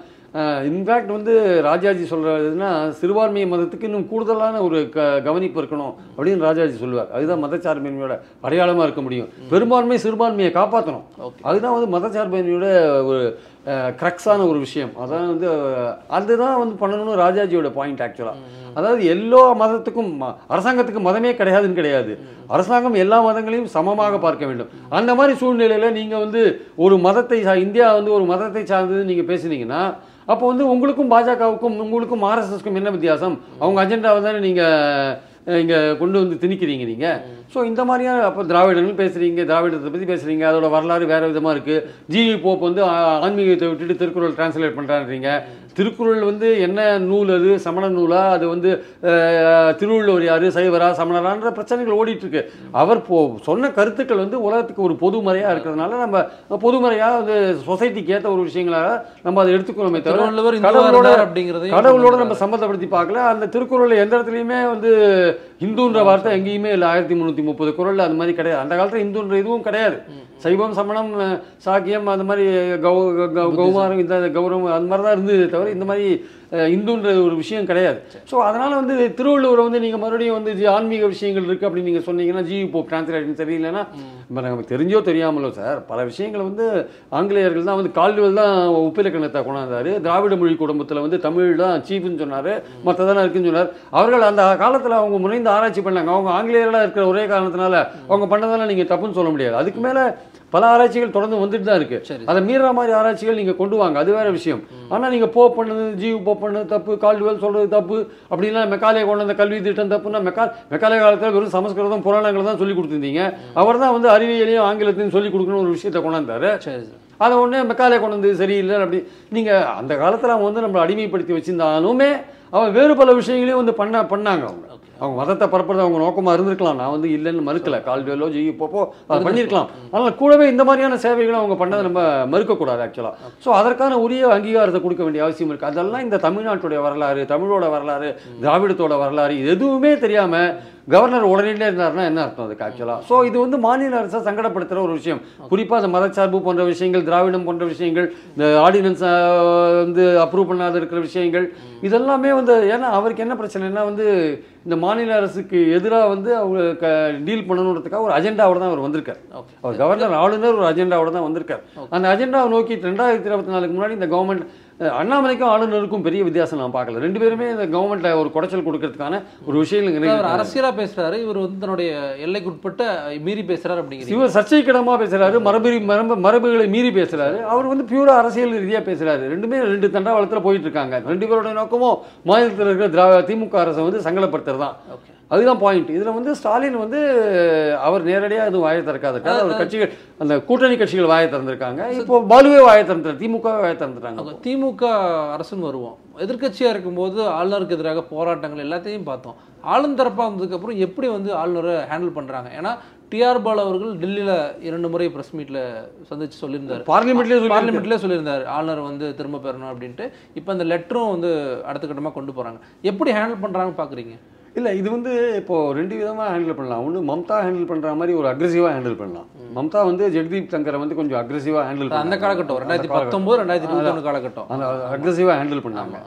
Speaker 2: இன்ஃபேக்ட் வந்து ராஜாஜி சொல்கிறதுனா சிறுபான்மை மதத்துக்கு இன்னும் கூடுதலான ஒரு க கவனிப்பு இருக்கணும் அப்படின்னு ராஜாஜி சொல்லுவார். அதுதான் மதச்சார்பின்மையோட அடையாளமாக இருக்க முடியும். பெரும்பான்மை சிறுபான்மையை காப்பாற்றணும் அதுதான் வந்து மதச்சார்பின்மையோட ஒரு க்ரக்ஸான ஒரு விஷயம். அதான் வந்து அதுதான் வந்து பண்ணணும்னு ராஜாஜியோட பாயிண்ட் ஆக்சுவலாக அதாவது எல்லா மதத்துக்கும் அரசாங்கத்துக்கு மதமே கிடையாதுன்னு கிடையாது. அரசாங்கம் எல்லா மதங்களையும் சமமாக பார்க்க வேண்டும். அந்த மாதிரி சூழ்நிலையில நீங்க வந்து ஒரு மதத்தை சா- இந்தியா வந்து ஒரு மதத்தை சார்ந்தது நீங்க பேசுனீங்கன்னா அப்போ வந்து உங்களுக்கும் பாஜகவுக்கும் உங்களுக்கும் ஆர்எஸ்எஸ்க்கும் என்ன வித்தியாசம்? அவங்க அஜெண்டாவை தானே நீங்க அஹ், இங்க கொண்டு வந்து திணிக்கிறீங்க நீங்க. ஸோ இந்த மாதிரியான அப்போ திராவிடங்கள் பேசுறீங்க திராவிடத்தை பத்தி பேசுறீங்க அதோட வரலாறு வேற விதமா இருக்கு. ஜிவி போப் வந்து ஆன்மீகத்தை விட்டுட்டு திருக்குறள் டிரான்ஸ்லேட் பண்றான்றீங்க திருக்குறள் வந்து என்ன நூல் அது? சமண நூலா? அது வந்து திருவள்ளுவர் யாரு? சைவரா? சமணரான்ற பிரச்சனைகள் ஓடிட்டு இருக்கு அவர் போ சொன்ன கருத்துக்கள் வந்து உலகத்துக்கு ஒரு பொதுமறையா இருக்கிறதுனால நம்ம பொதுமறையா வந்து சொசைட்டிக்கு ஏற்ற ஒரு விஷயங்களாக நம்ம அதை எடுத்துக்கிறோமே தவிர கடவுளோட
Speaker 3: இருந்தார் அப்படிங்கிறதையும்
Speaker 2: கடவுளோட நம்ம சம்மந்தப்படுத்தி பார்க்கல. அந்த திருக்குறள் எந்த இடத்துலையுமே வந்து இந்துன்ற வார்த்தை எங்கேயுமே இல்லை. ஆயிரத்தி முந்நூற்றி முப்பது குறள் அந்த மாதிரி கிடையாது. அந்த காலத்தில் இந்துன்ற இதுவும் கிடையாது. சைவம் சமணம் சாக்கியம் அந்த மாதிரி கௌ கௌ- கௌமாரம் இந்த கௌரவம் அந்த மாதிரி தான் இருந்தது தவிர இந்த மாதிரி அஹ், இந்துன்ற ஒரு விஷயம் கிடையாது. ஸோ அதனால வந்து திருவள்ளுவரை வந்து நீங்க மறுபடியும் வந்து ஆன்மீக விஷயங்கள் இருக்கு அப்படின்னு நீங்க சொன்னீங்கன்னா ஜி இப்போ டிரான்ஸ்லேஷன் சரியில்லைன்னா இப்போ நமக்கு தெரிஞ்சோ தெரியாமலோ சார் பல விஷயங்கள் வந்து ஆங்கிலேயர்கள் தான் வந்து கால்டுவெல் தான் உப்பிலக்கணத்தை கொண்டாந்தாரு. திராவிட மொழி குடும்பத்தில் வந்து தமிழ் தான் சீஃப்னு சொன்னார். மற்றதெல்லாம் இருக்குன்னு சொன்னார். அவர்கள் அந்த காலத்தில் அவங்க முனைந்து ஆராய்ச்சி பண்ணாங்க. அவங்க ஆங்கிலேயர்களாக இருக்கிற ஒரே காரணத்தினால அவங்க பண்ணதெல்லாம் நீங்கள் தப்புன்னு சொல்ல முடியாது. அதுக்கு மேலே பல ஆராய்ச்சிகள் தொடர்ந்து வந்துட்டு தான் இருக்கு.
Speaker 3: சரி.
Speaker 2: அதை மீற மாதிரி ஆராய்ச்சிகள் நீங்க கொண்டு வாங்க. அது வேற விஷயம். ஆனா நீங்க போ பண்ணது ஜீவ் போ பண்ணது தப்பு கால்டுவெல் சொல்றது தப்பு அப்படின்னா மெக்காலே கொண்டு வந்த கல்வி திட்டம் தப்புன்னா மெக்கா மெக்காலே காலத்துல வெறும் சமஸ்கிருதம் புராணங்கள் தான் சொல்லி கொடுத்துருந்தீங்க. அவர் தான் வந்து அறிவியலையும் ஆங்கிலத்தையும் சொல்லி கொடுக்கணும் ஒரு விஷயத்தை கொண்டாந்தாரு அதை உடனே மெக்காலே கொண்டு வந்து சரியில்லை அப்படி நீங்க அந்த காலத்துல அவங்க வந்து நம்மளை அடிமைப்படுத்தி வச்சிருந்தாலுமே அவன் வேறு பல விஷயங்களையும் வந்து பண்ண பண்ணாங்க அவங்க. அவங்க மதத்தை பரப்புறது அவங்க நோக்கமா இருந்திருக்கலாம். நான் வந்து இல்லைன்னு மறுக்கல. கால்டுவெல்லோ ஜி போப்போ அதை பண்ணியிருக்கலாம். ஆனால் கூடவே இந்த மாதிரியான சேவைகளை அவங்க பண்ணதை நம்ம மறுக்கக்கூடாது ஆக்சுவலாக ஸோ அதற்கான உரிய அங்கீகாரத்தை கொடுக்க வேண்டிய அவசியம் இருக்குது அதெல்லாம் இந்த தமிழ்நாட்டுடைய வரலாறு தமிழோட வரலாறு திராவிடத்தோட வரலாறு எதுவுமே தெரியாம கவர்னர் உடனடியே இருந்தாருன்னா என்ன அர்த்தம் அதுக்கு ஆக்சுவலாக ஸோ இது வந்து மாநில அரசை சங்கடப்படுத்துகிற ஒரு விஷயம். குறிப்பாக அந்த மதச்சார்பு போன்ற விஷயங்கள் திராவிடம் போன்ற விஷயங்கள் இந்த ஆர்டினன்ஸ் வந்து அப்ரூவ் பண்ணாத இருக்கிற விஷயங்கள் இதெல்லாமே வந்து ஏன்னா அவருக்கு என்ன பிரச்சனைனா வந்து இந்த மாநில அரசுக்கு எதிராக வந்து அவங்க டீல் பண்ணணுன்றதுக்காக ஒரு அஜெண்டாவோட தான் அவர் வந்திருக்கார். அவர் கவர்னர் ஆளுநர் ஒரு அஜெண்டாவோட தான் வந்திருக்கார். அந்த அஜெண்டாவை நோக்கி ரெண்டாயிரத்தி இருபத்தி நாலுக்கு முன்னாடி இந்த கவர்மெண்ட் அண்ணாமலைக்கும் ஆளுநருக்கும் பெரிய வித்தியாசம் நான் பார்க்கல. ரெண்டு பேருமே இந்த கவர்மெண்ட்ல ஒரு குடைச்சல் கொடுக்கறதுக்கான ஒரு விஷயங்கள்
Speaker 3: அவர்
Speaker 2: நிறைய
Speaker 3: அரசியலா பேசுறாரு இவர் வந்து தன்னுடைய எல்லைக்குட்பட்ட மீறி பேசுறாரு அப்படிங்கிறீங்க.
Speaker 2: இவர் சர்ச்சைக்கிடமா பேசுறாரு மரபு மரபு மரபுகளை மீறி பேசுறாரு. அவர் வந்து பியூரா அரசியல் ரீதியா பேசுறாரு. ரெண்டுமே ரெண்டு தண்டாவளத்துல போயிட்டு இருக்காங்க. ரெண்டு பேரோட நோக்கமும் மாநிலத்தில் இருக்கிற திரா திமுக அரசை வந்து சங்கடப்படுத்துறது தான்
Speaker 3: ஓகே
Speaker 2: அதுதான் பாயிண்ட் இதுல வந்து ஸ்டாலின் வந்து அவர் நேரடியா எதுவும் வாயை திறக்காதுக்காக அவர் கட்சிகள் அந்த கூட்டணி கட்சிகள் வாயை திறந்திருக்காங்க. இப்போ பாலுவே வாயை திறந்துட்டார் திமுகவே வாயை திறந்துட்டாங்க.
Speaker 3: திமுக அரசுன்னு வருவோம். எதிர்க்கட்சியா இருக்கும்போது ஆளுநருக்கு எதிராக போராட்டங்கள் எல்லாத்தையும் பார்த்தோம். ஆளும் தரப்பா வந்ததுக்கு அப்புறம் எப்படி வந்து ஆளுநரை ஹேண்டில் பண்றாங்க? ஏன்னா டிஆர் பால் அவர்கள் டெல்லியில இரண்டு முறை பிரஸ் மீட்ல சந்திச்சு சொல்லியிருந்தாரு.
Speaker 2: பார்லிமெண்ட்லயே
Speaker 3: பார்லிமெண்ட்லேயே சொல்லியிருந்தார். ஆளுநர் வந்து திரும்ப பெறணும் அப்படின்ட்டு. இப்போ அந்த லெட்டரும் வந்து அடுத்த கட்டமா கொண்டு போறாங்க. எப்படி ஹேண்டில் பண்றாங்கன்னு பாக்குறீங்க?
Speaker 2: இல்லை இது வந்து இப்போ ரெண்டு விதமாக ஹேண்டில் பண்ணலாம். ஒன்று மம்தா ஹேண்டில் பண்ணுற மாதிரி ஒரு அக்ரெசிவாக ஹேண்டில் பண்ணலாம். மம்தா வந்து ஜெகதீப் தங்கரை வந்து கொஞ்சம் அக்ரெசிவாக ஹேண்டில்
Speaker 3: அந்த காலகட்டம் ரெண்டாயிரத்தி பத்தொன்பது ரெண்டாயிரத்தி இருபத்தொன்னு காலகட்டம்.
Speaker 2: அந்த அக்ரெசிவாக ஹேண்டில் பண்ணாங்க.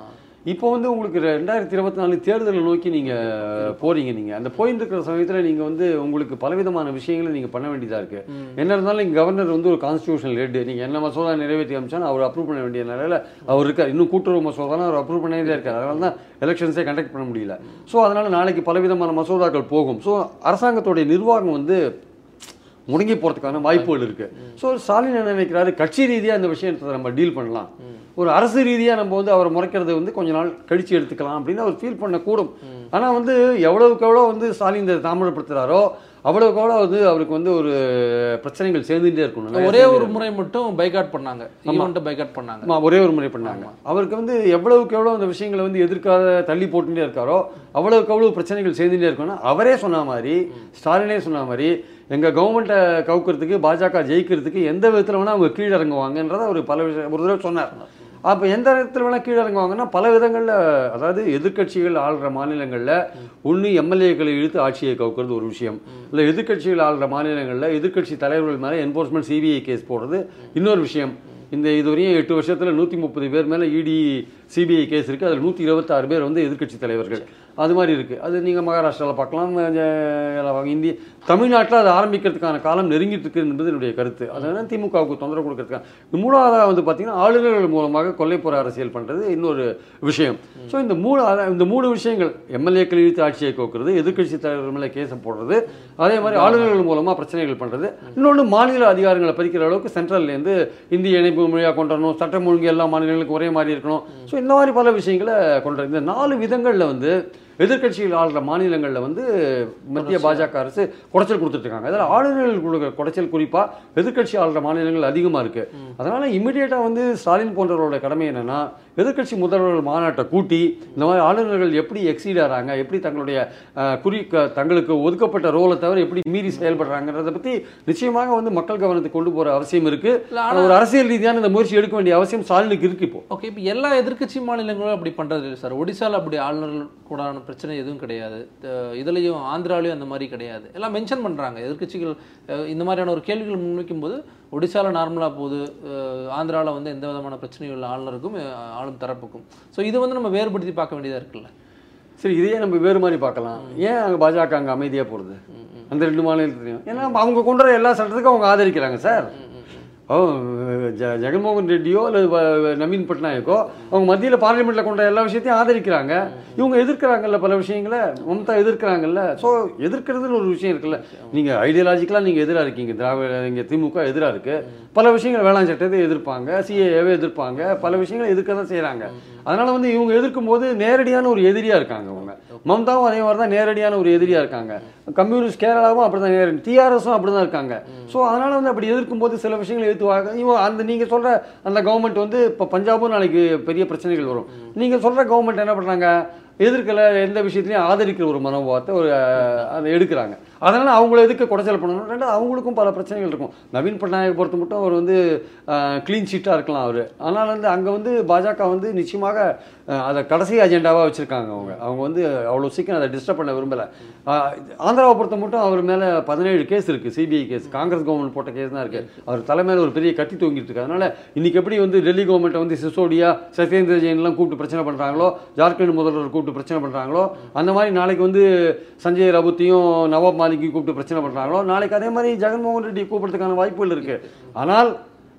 Speaker 2: இப்போ வந்து உங்களுக்கு ரெண்டாயிரத்தி இருபத்தி நாலு தேர்தலை நோக்கி நீங்கள் போறீங்க நீங்கள் அந்த போயிட்டு இருக்கிற சமயத்தில் நீங்கள் வந்து உங்களுக்கு பலவிதமான விஷயங்களை நீங்கள் பண்ண வேண்டியதாக இருக்குது என்ன இருந்தாலும் இங்கே கவர்னர் வந்து ஒரு கான்ஸ்டியூஷனல் ஹெட் நீங்கள் என்ன மசோதா நிறைவேற்றி அமைச்சாலும் அவர் அப்ரூவ் பண்ண வேண்டிய நிலையில் அவர் இருக்கார். இன்னும் கூட்டுறவு மசோதானா அவர் அப்ரூவ் பண்ணிட்டே இருக்கார். அதனால தான் எலெக்ஷன்ஸே கண்டக்ட் பண்ண முடியல. ஸோ அதனால் நாளைக்கு பலவிதமான மசோதாக்கள் போகும். ஸோ அரசாங்கத்துடைய நிர்வாகம் வந்து முடங்கி போகிறதுக்கான வாய்ப்புகள் இருக்கு. ஸோ ஸ்டாலின் என்ன நினைக்கிறாரு? கட்சி ரீதியாக இந்த விஷயத்தை நம்ம டீல் பண்ணலாம். ஒரு அரசு ரீதியாக நம்ம வந்து அவரை முறைக்கிறது வந்து கொஞ்ச நாள் கழிச்சு எடுத்துக்கலாம் அப்படின்னு அவர் ஃபீல் பண்ணக்கூடும் ஆனால் வந்து எவ்வளவுக்கு எவ்வளோ வந்து ஸ்டாலின் இதை தாமதப்படுத்துகிறாரோ அவ்வளவுக்கு எவ்வளோ வந்து அவருக்கு வந்து ஒரு பிரச்சனைகள் சேர்ந்துட்டே இருக்கணும்
Speaker 3: ஒரே ஒரு முறை மட்டும் பைகாட் பண்ணாங்க. ஈவெண்ட்டை பைகாட் பண்ணாங்க.
Speaker 2: ஒரே ஒரு முறை பண்ணாங்க. அவருக்கு வந்து எவ்வளவுக்கு எவ்வளோ அந்த விஷயங்களை வந்து எதிர்க்காத தள்ளி போட்டுட்டே இருக்காரோ அவ்வளவுக்கு அவ்வளவு பிரச்சனைகள் சேர்ந்துட்டே இருக்கணும் அவரே சொன்ன மாதிரி ஸ்டாலினே சொன்ன மாதிரி எங்கள் கவர்மெண்ட்டை கவுக்கிறதுக்கு பாஜக ஜெயிக்கிறதுக்கு எந்த விதத்தில் வேணால் அவங்க கீழே இறங்குவாங்கன்றத அவர் பல விஷயம் ஒரு தடவை சொன்னார். அப்போ எந்த இடத்துல வேணால் கீழே இறங்குவாங்கன்னா பல விதங்களில் அதாவது எதிர்க்கட்சிகள் ஆள்ற மாநிலங்களில் ஒன்று எம்எல்ஏக்களை இழுத்து ஆட்சியை கவுக்கிறது ஒரு விஷயம். இல்லை எதிர்க்கட்சிகள் ஆள்ற மாநிலங்களில் எதிர்க்கட்சி தலைவர்கள் மேலே என்ஃபோர்ஸ்மெண்ட் சிபிஐ கேஸ் போடுறது இன்னொரு விஷயம். இந்த இதுவரையும் எட்டு வருஷத்தில் நூற்றி முப்பது பேர் மேலே இடி சிபிஐ கேஸ் இருக்குது அதில் நூற்றி இருபத்தாறு பேர் வந்து எதிர்க்கட்சி தலைவர்கள். அது மாதிரி இருக்குது அது நீங்கள் மகாராஷ்டிராவில் பார்க்கலாம். இந்திய தமிழ்நாட்டில் அது ஆரம்பிக்கிறதுக்கான காலம் நெருங்கிட்டு இருக்கு என்பது என்னுடைய கருத்து. அதனால திமுகவுக்கு தொந்தரவு கொடுக்கறதுக்கான மூணாவதாக வந்து பார்த்தீங்கன்னா ஆளுநர்கள் மூலமாக கொல்லைப்புற அரசியல் பண்ணுறது இன்னொரு விஷயம். ஸோ இந்த மூணு இந்த மூணு விஷயங்கள் எம்எல்ஏக்கள் இழுத்து ஆட்சியை கோக்குறது எதிர்க்கட்சி தலைவர்கள் மேலே கேஸை போடுறது அதே மாதிரி ஆளுநர்கள் மூலமாக பிரச்சனைகள் பண்ணுறது இன்னொன்று மாநில அதிகாரங்களை பறிக்கிற அளவுக்கு சென்ட்ரல்லேருந்து இந்திய இணைப்பு மொழியாக கொண்டு வரணும். சட்டம் ஒழுங்கு எல்லா மாநிலங்களுக்கும் ஒரே மாதிரி இருக்கணும். ஸோ இந்த மாதிரி பல விஷயங்களை கொண்டு இந்த நாலு விதங்களில் வந்து எதிர்க்கட்சிகள் ஆளுற மாநிலங்களில் வந்து மத்திய பாஜக அரசு குடைச்சல் கொடுத்துட்டு இருக்காங்க அதில் ஆளுநர்கள் கொடுக்குற குடைச்சல் குறிப்பாக எதிர்க்கட்சி ஆளுற மாநிலங்கள் அதிகமாக இருக்கு. அதனால இமிடியேட்டாக வந்து ஸ்டாலின் போன்றவரோட கடமை என்னன்னா எதிர்க்கட்சி முதல்வர்கள் மாநாட்டை கூட்டி இந்த மாதிரி ஆளுநர்கள் எப்படி எக்ஸீட் ஆகிறாங்க எப்படி தங்களுடைய குறி தங்களுக்கு ஒதுக்கப்பட்ட ரோலை தவிர எப்படி மீறி செயல்படுறாங்கன்றதை பற்றி நிச்சயமாக வந்து மக்கள் கவனத்துக்கு கொண்டு போகிற அவசியம் இருக்கு.
Speaker 3: இல்ல,
Speaker 2: ஆனா ஒரு அரசியல் ரீதியான இந்த முயற்சி எடுக்க வேண்டிய அவசியம் ஸ்டாலினுக்கு இருக்கு இப்போ.
Speaker 3: ஓகே இப்போ எல்லா எதிர்க்கட்சி மாநிலங்களும் அப்படி பண்றது இல்லை சார். ஒடிசால அப்படி ஆளுநர்கள் கூடான பிரச்சனை எதுவும் கிடையாது. இதுலயும் ஆந்திராலையும் அந்த மாதிரி கிடையாது. எல்லாம் மென்ஷன் பண்றாங்க. எதிர்க்கட்சிகள் அஹ் இந்த மாதிரியான ஒரு கேள்விகள் முன்வைக்கும் போது ஒடிசால நார்மலா போகுது. அஹ் ஆந்திரால வந்து எந்த விதமான பிரச்சனையும் இல்லை. ஆளுநருக்கும் ஆளும் தரப்புக்கும். ஸோ இது வந்து நம்ம வேறுபடுத்தி பார்க்க வேண்டியதா இருக்குல்ல?
Speaker 2: சரி இதையே நம்ம வேறு மாதிரி பார்க்கலாம். ஏன் அங்கே பாஜக அங்கே அமைதியாக போகிறது அந்த ரெண்டு மாநிலத்திலையும். ஏன்னா அவங்க கொண்டு வர எல்லா சட்டத்துக்கும் அவங்க ஆதரிக்கிறாங்க சார். ஜ ஜெகன்மோகன் ரெட்டியோ அல்லது வ- நவீன் பட்நாயக்கோ அவங்க மத்தியில் பார்லிமெண்ட்டில் கொண்ட எல்லா விஷயத்தையும் ஆதரிக்கிறாங்க. இவங்க எதிர்க்கிறாங்கல்ல பல விஷயங்களை மம்தா எதிர்க்கிறாங்கல்ல. ஸோ எதிர்க்கிறதுன்னு ஒரு விஷயம் இருக்குல்ல. நீங்கள் ஐடியாலஜிக்கலாக நீங்கள் எதிராக இருக்கீங்க. திராவிட இங்கே திமுக எதிராக இருக்குது பல விஷயங்கள் வேளாண் சட்டத்தை எதிர்ப்பாங்க சிஏஏவை எதிர்ப்பாங்க. பல விஷயங்களை எதிர்க்க தான் செய்கிறாங்க அதனால வந்து இவங்க எதிர்க்கும் போது நேரடியான ஒரு எதிரியா இருக்காங்க அவங்க மம்தாவும் அதே மாதிரி தான் நேரடியான ஒரு எதிரியா இருக்காங்க. கம்யூனிஸ்ட் கேரளாவும் அப்படிதான் நேரடி டிஆர்எஸும் அப்படிதான் இருக்காங்க. ஸோ அதனால வந்து அப்படி எதிர்க்கும் போது சில விஷயங்களை எதிர்த்துவாங்க இவங்க அந்த நீங்க சொல்ற அந்த கவர்மெண்ட் வந்து இப்போ பஞ்சாபும் நாளைக்கு பெரிய பிரச்சனைகள் வரும். நீங்க சொல்ற கவர்மெண்ட் என்ன பண்றாங்க? எதிர்க்கல எந்த விஷயத்துலையும் ஆதரிக்கிற ஒரு மனோபாவத்தை ஒரு அதை எடுக்கிறாங்க. அதனால் அவங்கள எதுக்கு குடைச்சல் பண்ணணும் ரெண்டாவது அவங்களுக்கும் பல பிரச்சனைகள் இருக்கும். நவீன் பட்நாயக் பொறுத்த மட்டும் அவர் வந்து க்ளீன் ஷீட்டாக இருக்கலாம் அவர். ஆனால் வந்து அங்கே வந்து பாஜக வந்து நிச்சயமாக அதை கடைசி அஜெண்டாவாக வச்சுருக்காங்க அவங்க. அவங்க வந்து அவ்வளோ சீக்கிரம் அதை டிஸ்டர்ப் பண்ண விரும்பலை. ஆந்திராவை பொறுத்த மட்டும் அவர் மேலே பதினேழு கேஸ் இருக்குது சிபிஐ கேஸ் காங்கிரஸ் கவர்மெண்ட் போட்ட கேஸ் தான் இருக்குது அவர் தலைமையில் ஒரு பெரிய கத்தி தூங்கிட்டு இருக்கு. அதனால் இன்றைக்கி எப்படி வந்து டெல்லி கவர்மெண்ட்டை வந்து சிசோடியா சத்யேந்திர ஜெயின்லாம் கூப்பிட்டு பிரச்சனை பண்ணுறாங்களோ ஜார்க்கண்ட் முதல்வர் கூப்பிட்டு பிரச்சனை பண்ணுறாங்களோ அந்த மாதிரி நாளைக்கு வந்து சஞ்சய் ரவுத்தையும் நவாப் மாலிக்கையும் கூப்பிட்டு பிரச்சனை பண்ணுறாங்களோ நாளைக்கு அதே மாதிரி ஜெகன்மோகன் ரெட்டி கூப்பிடுறதுக்கான வாய்ப்புகள் இருக்குது ஆனால்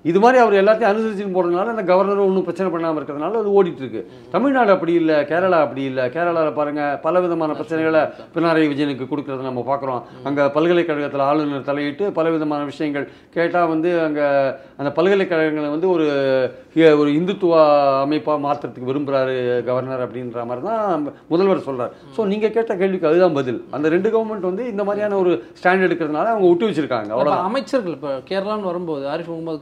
Speaker 2: இது மாதிரி அவர் எல்லாத்தையும் அனுசரிச்சுன்னு போகிறதுனால அந்த கவர்னரும் ஒன்றும் பிரச்சனை பண்ணாமல் இருக்கிறதுனால அது ஓடிட்டு இருக்கு தமிழ்நாடு அப்படி இல்லை கேரளா அப்படி இல்லை. கேரளாவில் பாருங்க பல விதமான பிரச்சனைகளை பினராயி விஜயனுக்கு கொடுக்கறத நம்ம பார்க்குறோம். அங்கே பல்கலைக்கழகத்தில் ஆளுநர் தலையிட்டு பல விதமான விஷயங்கள் கேட்டால் வந்து அங்கே அந்த பல்கலைக்கழகங்களை வந்து ஒரு ஒரு இந்துத்துவ அமைப்பாக மாற்றுறதுக்கு விரும்புகிறாரு கவர்னர் அப்படின்ற மாதிரி தான் முதல்வர் சொல்றார். ஸோ நீங்கள் கேட்ட கேள்விக்கு அதுதான் பதில். அந்த ரெண்டு கவர்மெண்ட் வந்து இந்த மாதிரியான ஒரு ஸ்டாண்ட் எடுக்கிறதுனால அவங்க விட்டு வச்சிருக்காங்க.
Speaker 3: அமைச்சர்கள் இப்போ கேரளான்னு வரும்போது ஆரிஃப் முகமது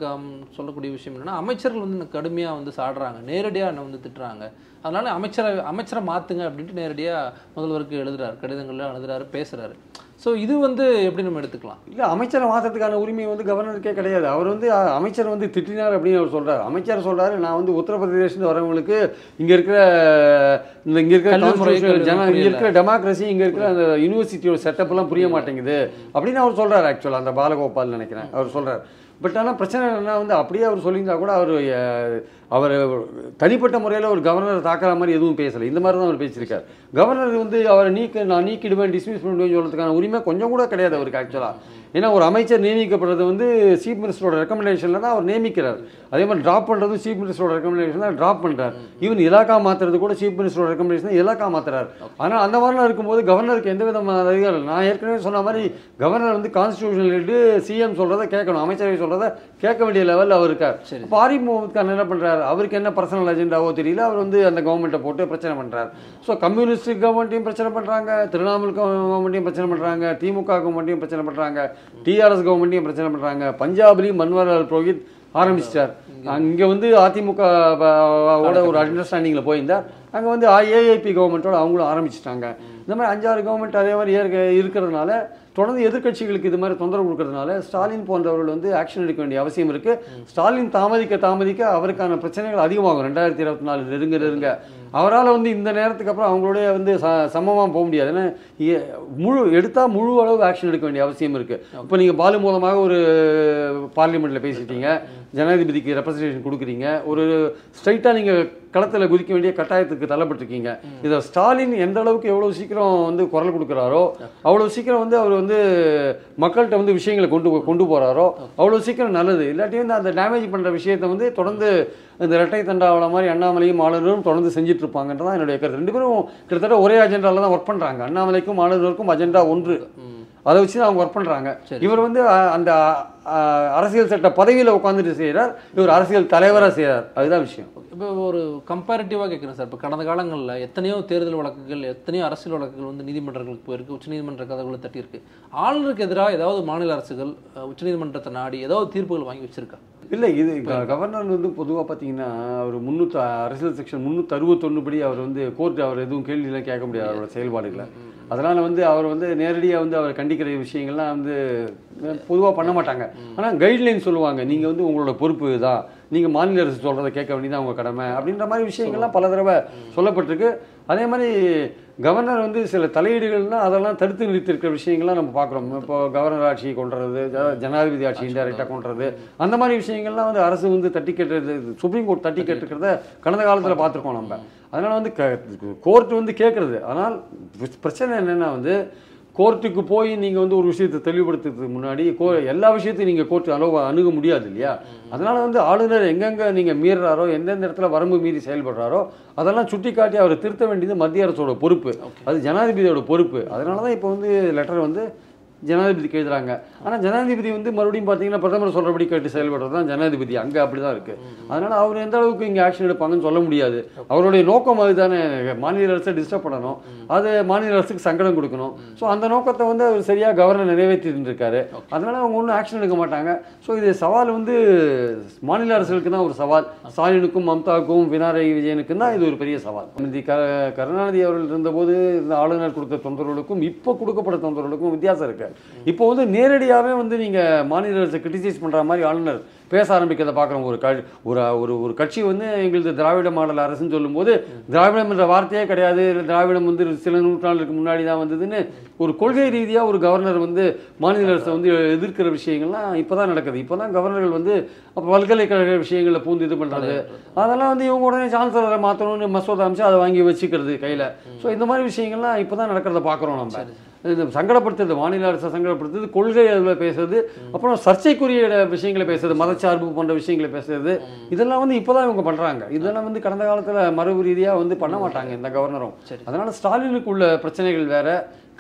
Speaker 3: சொல்லக்கூடிய விஷயம் என்னன்னா அமைச்சர்கள் வந்து எனக்கு கடுமையா வந்து சாடுறாங்க. நேரடியா என்னை வந்து திட்டுறாங்க. அதனால அமைச்சரை அமைச்சரை மாத்துங்க அப்படின்ட்டு நேரடியா முதல்வருக்கு எழுதுறாரு. கடிதங்கள்ல எழுதுறாரு பேசுறாரு. ஸோ இது வந்து எப்படி நம்ம எடுத்துக்கலாம்?
Speaker 2: இல்லை அமைச்சரை மாற்றத்துக்கான உரிமை வந்து கவர்னருக்கே கிடையாது. அவர் வந்து அமைச்சர் வந்து திட்டினார் அப்படின்னு அவர் சொல்றாரு. அமைச்சர் சொல்றாரு நான் வந்து உத்தரப்பிரதேசத்துல வரவங்களுக்கு இங்க இருக்கிற இந்த இங்க இருக்கிற ஜன இங்க. இருக்கிற டெமோக்ரஸி இங்க இருக்கிற அந்த யூனிவர்சிட்டியோட செட்டப் எல்லாம் புரிய மாட்டேங்குது. அப்படின்னு அவர் சொல்றாரு ஆக்சுவலா அந்த பாலகோபால் நினைக்கிறேன். அவர் சொல்றாரு. பட் ஆனால் பிரச்சனை என்ன வந்து அப்படியே அவர் சொல்லியிருந்தா கூட அவர் அவர் தனிப்பட்ட முறையில் ஒரு கவர்னர் தாக்குற மாதிரி எதுவும் பேசலை. இந்த மாதிரி தான் அவர் பேசியிருக்கார். கவர்னர் வந்து அவரை நீக்க நான் நீக்கிடுவேன் டிஸ்மிஸ் பண்ணுவேன் சொல்றதுக்கான உரிமை கொஞ்சம் கூட கிடையாது அவருக்கு ஆக்சுவலாக ஏன்னா ஒரு அமைச்சர் நியமிக்கப்படுறது வந்து சீஃப் மினிஸ்டரோட ரெக்கமெண்டேஷனில் தான் அவர் நியமிக்கிறார். அதே மாதிரி ட்ராப் பண்ணுறதும் சீஃப் மினிஸ்டரோட ரெக்கமெண்டேஷன் தான் ட்ராப் பண்ணுறார் ஈவன் இலாக்கா மாற்றுறது கூட சீஃப் மினிஸ்டரோட ரெக்கமெண்டேஷன் இலாக்கா மாற்றுறாரு ஆனால் அந்த மாதிரிலாம் இருக்கும்போது கவர்னருக்கு எந்த விதமான அதிகாரம். நான் ஏற்கனவே சொன்ன மாதிரி கவர்னர் வந்து கான்ஸ்டியூஷனல் ஹெட்டு சிஎம் சொல்கிறத கேட்கணும். அமைச்சரவை சொல்கிறத கேட்க வேண்டிய லெவலில் அவர் இருக்கார்.
Speaker 3: சரி.
Speaker 2: இப்போ ஆரிஃப் முகமது கான் என்ன பண்ணுறாரு அவருக்கு என்ன பர்சனல் அஜெண்டாவோ தெரியல அவர் வந்து அந்த கவர்மெண்ட்டை போட்டு பிரச்சனை பண்ணுறாரு ஸோ கம்யூனிஸ்ட் கவர்மெண்ட்டையும் பிரச்சனை பண்ணுறாங்க திரிணாமுல் கவர்மெண்ட்டையும் பிரச்சனை பண்ணுறாங்க திமுக கவர்மெண்ட்டையும் பிரச்சனை பண்ணுறாங்க டிஆர்எஸ் கவர்மெண்ட்டையும் பிரச்சனை பண்ணுறாங்க பஞ்சாப்லேயும் மன்வாரிலால் புரோஹித் ஆரம்பிச்சிட்டார். அங்கே வந்து அதிமுக ஓட ஒரு அண்டர்ஸ்டாண்டிங்கில் போயிருந்தார். அங்கே வந்து ஏஐபி கவர்மெண்ட்டோட அவங்களும் ஆரம்பிச்சிட்டாங்க. இந்த மாதிரி அஞ்சாறு கவர்மெண்ட் அதே மாதிரி இருக்கிறதுனால தொடர்ந்து எதிர்க்கட்சிகளுக்கு இது மாதிரி தொந்தரவு கொடுக்கறதுனால ஸ்டாலின் போன்றவர்கள் வந்து ஆக்ஷன் எடுக்க வேண்டிய அவசியம் இருக்கு. ஸ்டாலின் தாமதிக்க தாமதிக்க அவருக்கான பிரச்சனைகள் அதிகமாகும். ரெண்டாயிரத்தி இருபத்தி நாலு நெருங்க நெருங்க. அவரால் வந்து இந்த நேரத்துக்கு அப்புறம் அவங்களோட வந்து ச சமமாக போக முடியாது. ஏன்னா முழு எடுத்தால் முழு அளவு ஆக்ஷன் எடுக்க வேண்டிய அவசியம் இருக்குது இப்போ நீங்கள் பாலு மூலமாக ஒரு பார்லிமெண்ட்டில் பேசிட்டீங்க ஜனாதிபதிக்கு ரெப்ரசன்டேஷன் கொடுக்குறீங்க. ஒரு ஸ்ட்ரைட்டாக நீங்கள் களத்தில் குதிக்க வேண்டிய கட்டாயத்துக்கு தள்ளப்பட்டிருக்கீங்க. இதை ஸ்டாலின் எந்த அளவுக்கு எவ்வளோ சீக்கிரம் வந்து குரல் கொடுக்குறாரோ அவ்வளோ சீக்கிரம் வந்து அவர் வந்து மக்கள்கிட்ட வந்து விஷயங்களை கொண்டு கொண்டு போகிறாரோ அவ்வளோ சீக்கிரம் நல்லது. இல்லாட்டி வந்து அந்த டேமேஜ் பண்ணுற விஷயத்தை வந்து தொடர்ந்து இந்த இரட்டை தண்டாவள மாதிரி அண்ணாமலையும் ஆளுநரும் தொடர்ந்து செஞ்சுட்டு இருப்பாங்கன்றதான் என்னுடைய கருத்து. ரெண்டு பேரும் கிட்டத்தட்ட ஒரே அஜெண்டாவில் தான் ஒர்க் பண்ணுறாங்க அண்ணாமலைக்கும் ஆளுநருக்கும் அஜெண்டா ஒன்று. அதை வச்சு தான் அவங்க ஒர்க் பண்ணுறாங்க இவர் வந்து அந்த அரசியல் சட்ட பதவியில் உட்காந்துட்டு செய்கிறார் இவர் அரசியல் தலைவராக செய்கிறார் அதுதான் விஷயம்.
Speaker 3: இப்போ ஒரு கம்பேரிட்டிவாக கேட்குறேன் சார். இப்போ கடந்த காலங்களில் எத்தனையோ தேர்தல் வழக்குகள் எத்தனையோ அரசியல் வழக்குகள் வந்து நீதிமன்றங்களுக்கு போயிருக்கு. உச்சநீதிமன்ற கதவுகளை தட்டியிருக்கு. ஆளுநருக்கு எதிராக ஏதாவது மாநில அரசுகள் உச்சநீதிமன்றத்தை நாடி ஏதாவது தீர்ப்புகள் வாங்கி வச்சிருக்கா?
Speaker 2: இல்லை இது கவர்னர் வந்து பொதுவாக பார்த்தீங்கன்னா அவர் முந்நூற்று அரசியல் செக்ஷன் முந்நூற்றி அறுபத்தொன்று படி அவர் வந்து கோர்ட் அவர் எதுவும் கேள்வியெல்லாம் கேட்க முடியாது அவரோட செயல்பாடுகளை. அதனால் வந்து அவர் வந்து நேரடியாக வந்து அவர் கண்டிக்கிற விஷயங்கள்லாம் வந்து பொதுவாக பண்ண மாட்டாங்க. ஆனால் கைட்லைன் சொல்லுவாங்க நீங்கள் வந்து உங்களோட பொறுப்பு தான் நீங்கள் மாநில அரசு சொல்கிறத கேட்க வேண்டியதான் உங்கள் கடமை அப்படின்ற மாதிரி விஷயங்கள்லாம் பல தடவை சொல்லப்பட்டிருக்கு. அதே மாதிரி கவர்னர் வந்து சில தலையீடுகள்லாம் அதெல்லாம் தடுத்து நிறுத்திருக்கிற விஷயங்கள்லாம் நம்ம பார்க்குறோம். இப்போ கவர்னர் ஆட்சியை கொண்டுறது ஜனாதிபதி ஆட்சி இன்டெரக்டாக கொண்டுறது அந்த மாதிரி விஷயங்கள்லாம் வந்து அரசு வந்து தட்டி கேட்டுறது சுப்ரீம் கோர்ட் தட்டி கேட்டுருக்கிறத கடந்த காலத்தில் பார்த்துருக்கோம் நம்ம. அதனால் வந்து க கோர்ட் வந்து கேட்குறது ஆனால் பிர- பிரச்சனை என்னென்னா வந்து கோர்ட்டுக்கு போய் நீங்கள் வந்து ஒரு விஷயத்தை தெளிவுபடுத்துறதுக்கு முன்னாடி கோ எல்லா விஷயத்தையும் நீங்கள் கோர்ட்டு அளவு அணுக முடியாது இல்லையா? அதனால் வந்து ஆளுநர் எங்கெங்கே நீங்கள் மீறுறாரோ எந்தெந்த இடத்துல வரம்பு மீறி செயல்படுறாரோ அதெல்லாம் சுட்டி காட்டி அவரை திருத்த வேண்டியது மத்திய அரசோட பொறுப்பு. அது ஜனாதிபதியோட பொறுப்பு. அதனால தான் இப்போ வந்து லெட்டர் வந்து ஜனாதிபதிக்கு எழுதுறாங்க. ஆனால் ஜனாதிபதி வந்து மறுபடியும் பார்த்தீங்கன்னா பிரதமர் சொல்கிறபடி கேட்டு செயல்படுறது தான் ஜனாதிபதி. அங்கே அப்படி தான் இருக்குது அதனால் அவர் எந்த அளவுக்கு இங்கே ஆக்ஷன் எடுப்பாங்கன்னு சொல்ல முடியாது. அவருடைய நோக்கம் அதுதானே. மாநில அரசை டிஸ்டர்ப் பண்ணணும். அது மாநில அரசுக்கு சங்கடம் கொடுக்கணும். ஸோ அந்த நோக்கத்தை வந்து அவர் சரியாக கவர்னர் நிறைவேற்றிட்டு இருக்காரு அதனால் அவங்க ஒன்றும் ஆக்ஷன் எடுக்க மாட்டாங்க. ஸோ இது சவால் வந்து மாநில அரசுகளுக்கு தான் ஒரு சவால். ஸ்டாலினுக்கும் மம்தாவுக்கும் பினாராயி விஜயனுக்கும் தான் இது ஒரு பெரிய சவால். க கருணாநிதி அவர்கள் இருந்தபோது இந்த ஆளுநர் கொடுத்த தொந்தரவுகளுக்கும் இப்போ கொடுக்கப்பட்ட தொந்தரவுகளுக்கும் வித்தியாசம் இருக்குது கிடையாது இப்போ வந்து நேரடியாகவே வந்து நீங்கள் மாநில அரசை கிரிட்டிசைஸ் பண்ணுற மாதிரி ஆளுநர் பேச ஆரம்பிக்கிறத பார்க்குறோம் ஒரு க ஒரு ஒரு ஒரு கட்சி வந்து எங்களது திராவிட மாடல் அரசுன்னு சொல்லும்போது திராவிடம் என்ற வார்த்தையே கிடையாது. திராவிடம் வந்து சில நூற்றாண்டுக்கு முன்னாடி தான் வந்ததுன்னு ஒரு கொள்கை ரீதியாக ஒரு கவர்னர் வந்து மாநில அரசை வந்து எதிர்க்கிற விஷயங்கள்லாம் இப்போ தான் நடக்குது. இப்போ தான் கவர்னர்கள் வந்து அப்போ பல்கலைக்கழக விஷயங்களில் பூந்து இது பண்ணுறது அதெல்லாம் வந்து இவங்க உடனே சான்சலரை மாற்றணும்னு மசோதா அமைச்சு அதை வாங்கி வச்சுக்கிறது கையில். ஸோ இந்த மாதிரி விஷயங்கள்லாம் இப்போ தான் நடக்கிறத பார்க்குறோம் நம்ம. இது சங்கடப்படுத்துறது மாநில அரசை சங்கடப்படுத்துறது கொள்கை அளவில் பேசுறது அப்புறம் சர்ச்சைக்குரிய விஷயங்களை பேசுறது மதச்சார்பு போன்ற விஷயங்களை பேசுறது இதெல்லாம் வந்து இப்போதான் இவங்க பண்றாங்க. இதெல்லாம் வந்து கடந்த காலத்துல மரபு ரீதியா வந்து பண்ண மாட்டாங்க இந்த கவர்னரும். அதனால ஸ்டாலினுக்கு உள்ள பிரச்சனைகள் வேற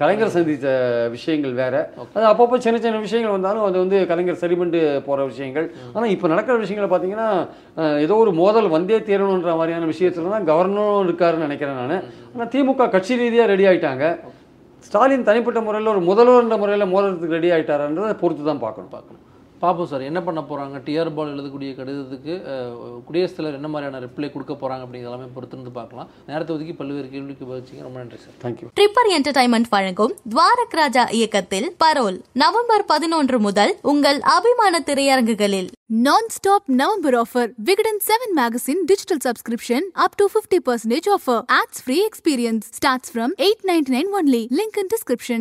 Speaker 2: கலைஞர் சந்தித்த விஷயங்கள் வேற. அது அப்பப்போ சின்ன சின்ன விஷயங்கள் வந்தாலும் அது வந்து கலைஞர் சரி பண்ணிட்டு போற விஷயங்கள். ஆனா இப்போ நடக்கிற விஷயங்களை பார்த்தீங்கன்னா ஏதோ ஒரு மோதல் வந்தே தீரணுன்ற மாதிரியான விஷயத்துல தான் கவர்னரும் இருக்காருன்னு நினைக்கிறேன் நான். ஆனால் திமுக கட்சி ரீதியா ரெடி ஆயிட்டாங்க. ஸ்டாலின் தனிப்பட்ட முறையில் ஒரு முதல்வர்ன்ற முறையில் மோதுறதுக்கு ரெடி ஆயிட்டாரான்றதை பொறுத்து தான் பார்க்கணும். பார்க்கணும்.
Speaker 3: பார்ப்போம் சார் என்ன பண்ண போகிறாங்க டிஆர் பால் எழுதக்கூடிய கடிதத்துக்கு குடியரசுத் தலைவர் என்ன மாதிரியான ரிப்ளை கொடுக்க போகிறாங்க அப்படிங்கிற எல்லாமே பொறுத்திருந்து பார்க்கலாம் நேரத்தை ஒதுக்கி பல்வேறு கேள்விக்கு பதிச்சிங்க ரொம்ப நன்றி சார்
Speaker 2: தேங்க்யூ
Speaker 1: ட்ரிப்பர் என்டர்டைன்மெண்ட் வழங்கும் துவாரக் ராஜா இயக்கத்தில் பரோல் நவம்பர் பதினொன்று முதல் உங்கள் அபிமான திரையரங்குகளில்
Speaker 4: Non-stop November offer. Vigadin 7 magazine digital subscription up to 50% offer. Ads free experience starts from 8.99 only. Link in description.